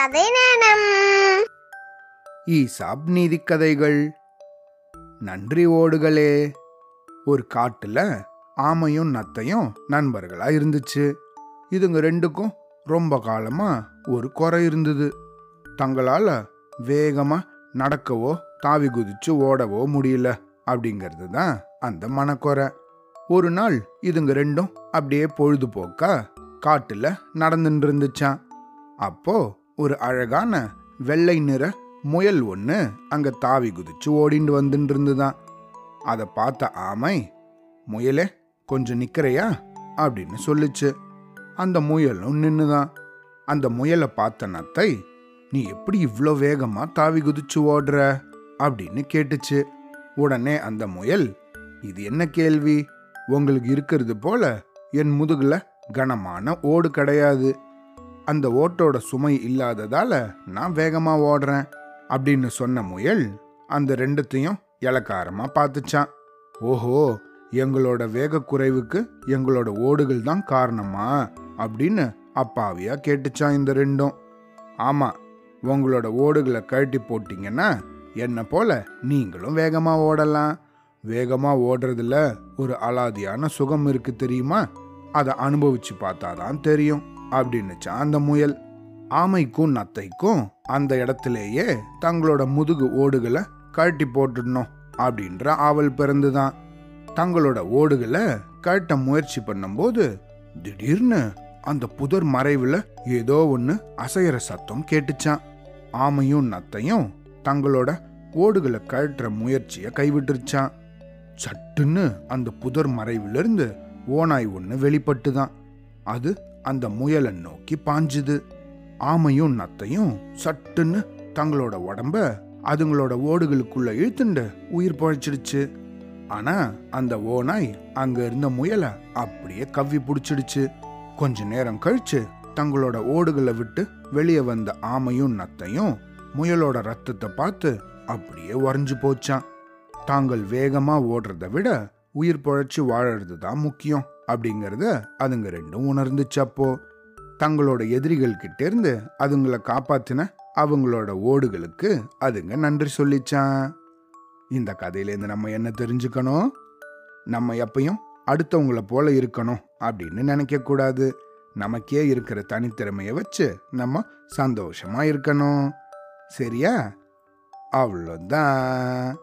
கதை நேரம். ஈசாப் நீதிக்கதைகள் நன்றி ஓடுகளே. ஒரு காட்டுல ஆமையும் நத்தையும் நண்பர்களா இருந்துச்சு. இதுங்க ரெண்டுக்கும் ரொம்ப காலமா ஒரு குறை இருந்தது. தங்களால வேகமா நடக்கவோ தாவி குதிச்சு ஓடவோ முடியல அப்படிங்கிறது தான் அந்த மனக்குறை. ஒரு நாள் இதுங்க ரெண்டும் அப்படியே பொழுதுபோக்கா காட்டுல நடந்துட்டு இருந்துச்சான் அப்போ ஒரு அழகான வெள்ளை நிற முயல் ஒன்று அங்கே தாவி குதிச்சு ஓடிண்டு வந்துட்டு இருந்துதான் அதை பார்த்த ஆமை முயலே கொஞ்சம் நிற்கிறையா அப்படின்னு சொல்லுச்சு. அந்த முயலும் நின்றுதான் அந்த முயலை பார்த்த நத்தை நீ எப்படி இவ்வளோ வேகமாக தாவி குதிச்சு ஓடுற? அப்படின்னு கேட்டுச்சு. உடனே அந்த முயல் இது என்ன கேள்வி? உங்களுக்கு இருக்கிறது போல என் முதுகில் கனமான ஓடு கிடையாது. அந்த ஓட்டோட சுமை இல்லாததால நான் வேகமாக ஓடுறேன் அப்படின்னு சொன்ன முயல் அந்த ரெண்டுத்தையும் இலக்காரமாக பார்த்துச்சான். ஓஹோ எங்களோட வேக குறைவுக்கு எங்களோட ஓடுகள் தான் காரணமா? அப்படின்னு அப்பாவியா கேட்டுச்சான் இந்த ரெண்டும். ஆமாம் உங்களோட ஓடுகளை கழட்டி போட்டிங்கன்னா என்ன போல நீங்களும் வேகமாக ஓடலாம். வேகமாக ஓடுறதுல ஒரு அலாதியான சுகம் இருக்கு தெரியுமா? அதை அனுபவிச்சு பார்த்தாதான் தெரியும். அப்படின்னுச்சான் அந்த முயல் ஆமைக்கும் நத்தைக்கும் அந்த இடத்திலேயே தங்களோட முதுகு ஓடுகளை கழட்டி போட்டுடணும் அப்படின்ற ஆவல் பிறந்துதான். தங்களோட ஓடுகளை கழட்ட முயற்சி பண்ணும்போது திடீர்னு அந்த புதர் மறைவுல ஏதோ ஒன்று அசையற சத்தம் கேட்டுச்சான். ஆமையும் நத்தையும் தங்களோட ஓடுகளை கழட்டுற முயற்சியை கைவிட்டுருச்சான். சட்டுன்னு அந்த புதர் மறைவிலிருந்து ஓனாய் ஒன்று வெளிப்பட்டுதான். அது அந்த முயலை நோக்கி பாஞ்சுது. ஆமையும் நத்தையும் சட்டுன்னு தங்களோட உடம்ப அதுங்களோட ஓடுகளுக்குள்ள இழுத்துண்டு உயிர் பழைச்சிடுச்சு. ஆனா அந்த ஓனாய் அங்க இருந்த முயலை அப்படியே கவ்வி பிடிச்சிடுச்சு. கொஞ்ச நேரம் கழிச்சு தங்களோட ஓடுகளை விட்டு வெளியே வந்த ஆமையும் நத்தையும் முயலோட ரத்தத்தை பார்த்து அப்படியே உறைஞ்சு போச்சான் தாங்கள் வேகமா ஓடுறத விட உயிர் பொழைச்சு வாழறது தான் முக்கியம். அப்படிங்கிறத அதுங்க ரெண்டும் உணர்ந்துச்சப்போ தங்களோட எதிரிகள் கிட்ட இருந்து அதுங்களை காப்பாத்தின அவங்களோட ஓடுகளுக்கு அதுங்க நன்றி சொல்லிச்சான் இந்த கதையிலேருந்து நம்ம என்ன தெரிஞ்சுக்கணும்? நம்ம எப்பயும் அடுத்தவங்கள போல இருக்கணும் அப்படின்னு நினைக்கக்கூடாது நமக்கே இருக்கிற தனித்திறமையை வச்சு நம்ம சந்தோஷமா இருக்கணும். சரியா? அவ்வளோதான்.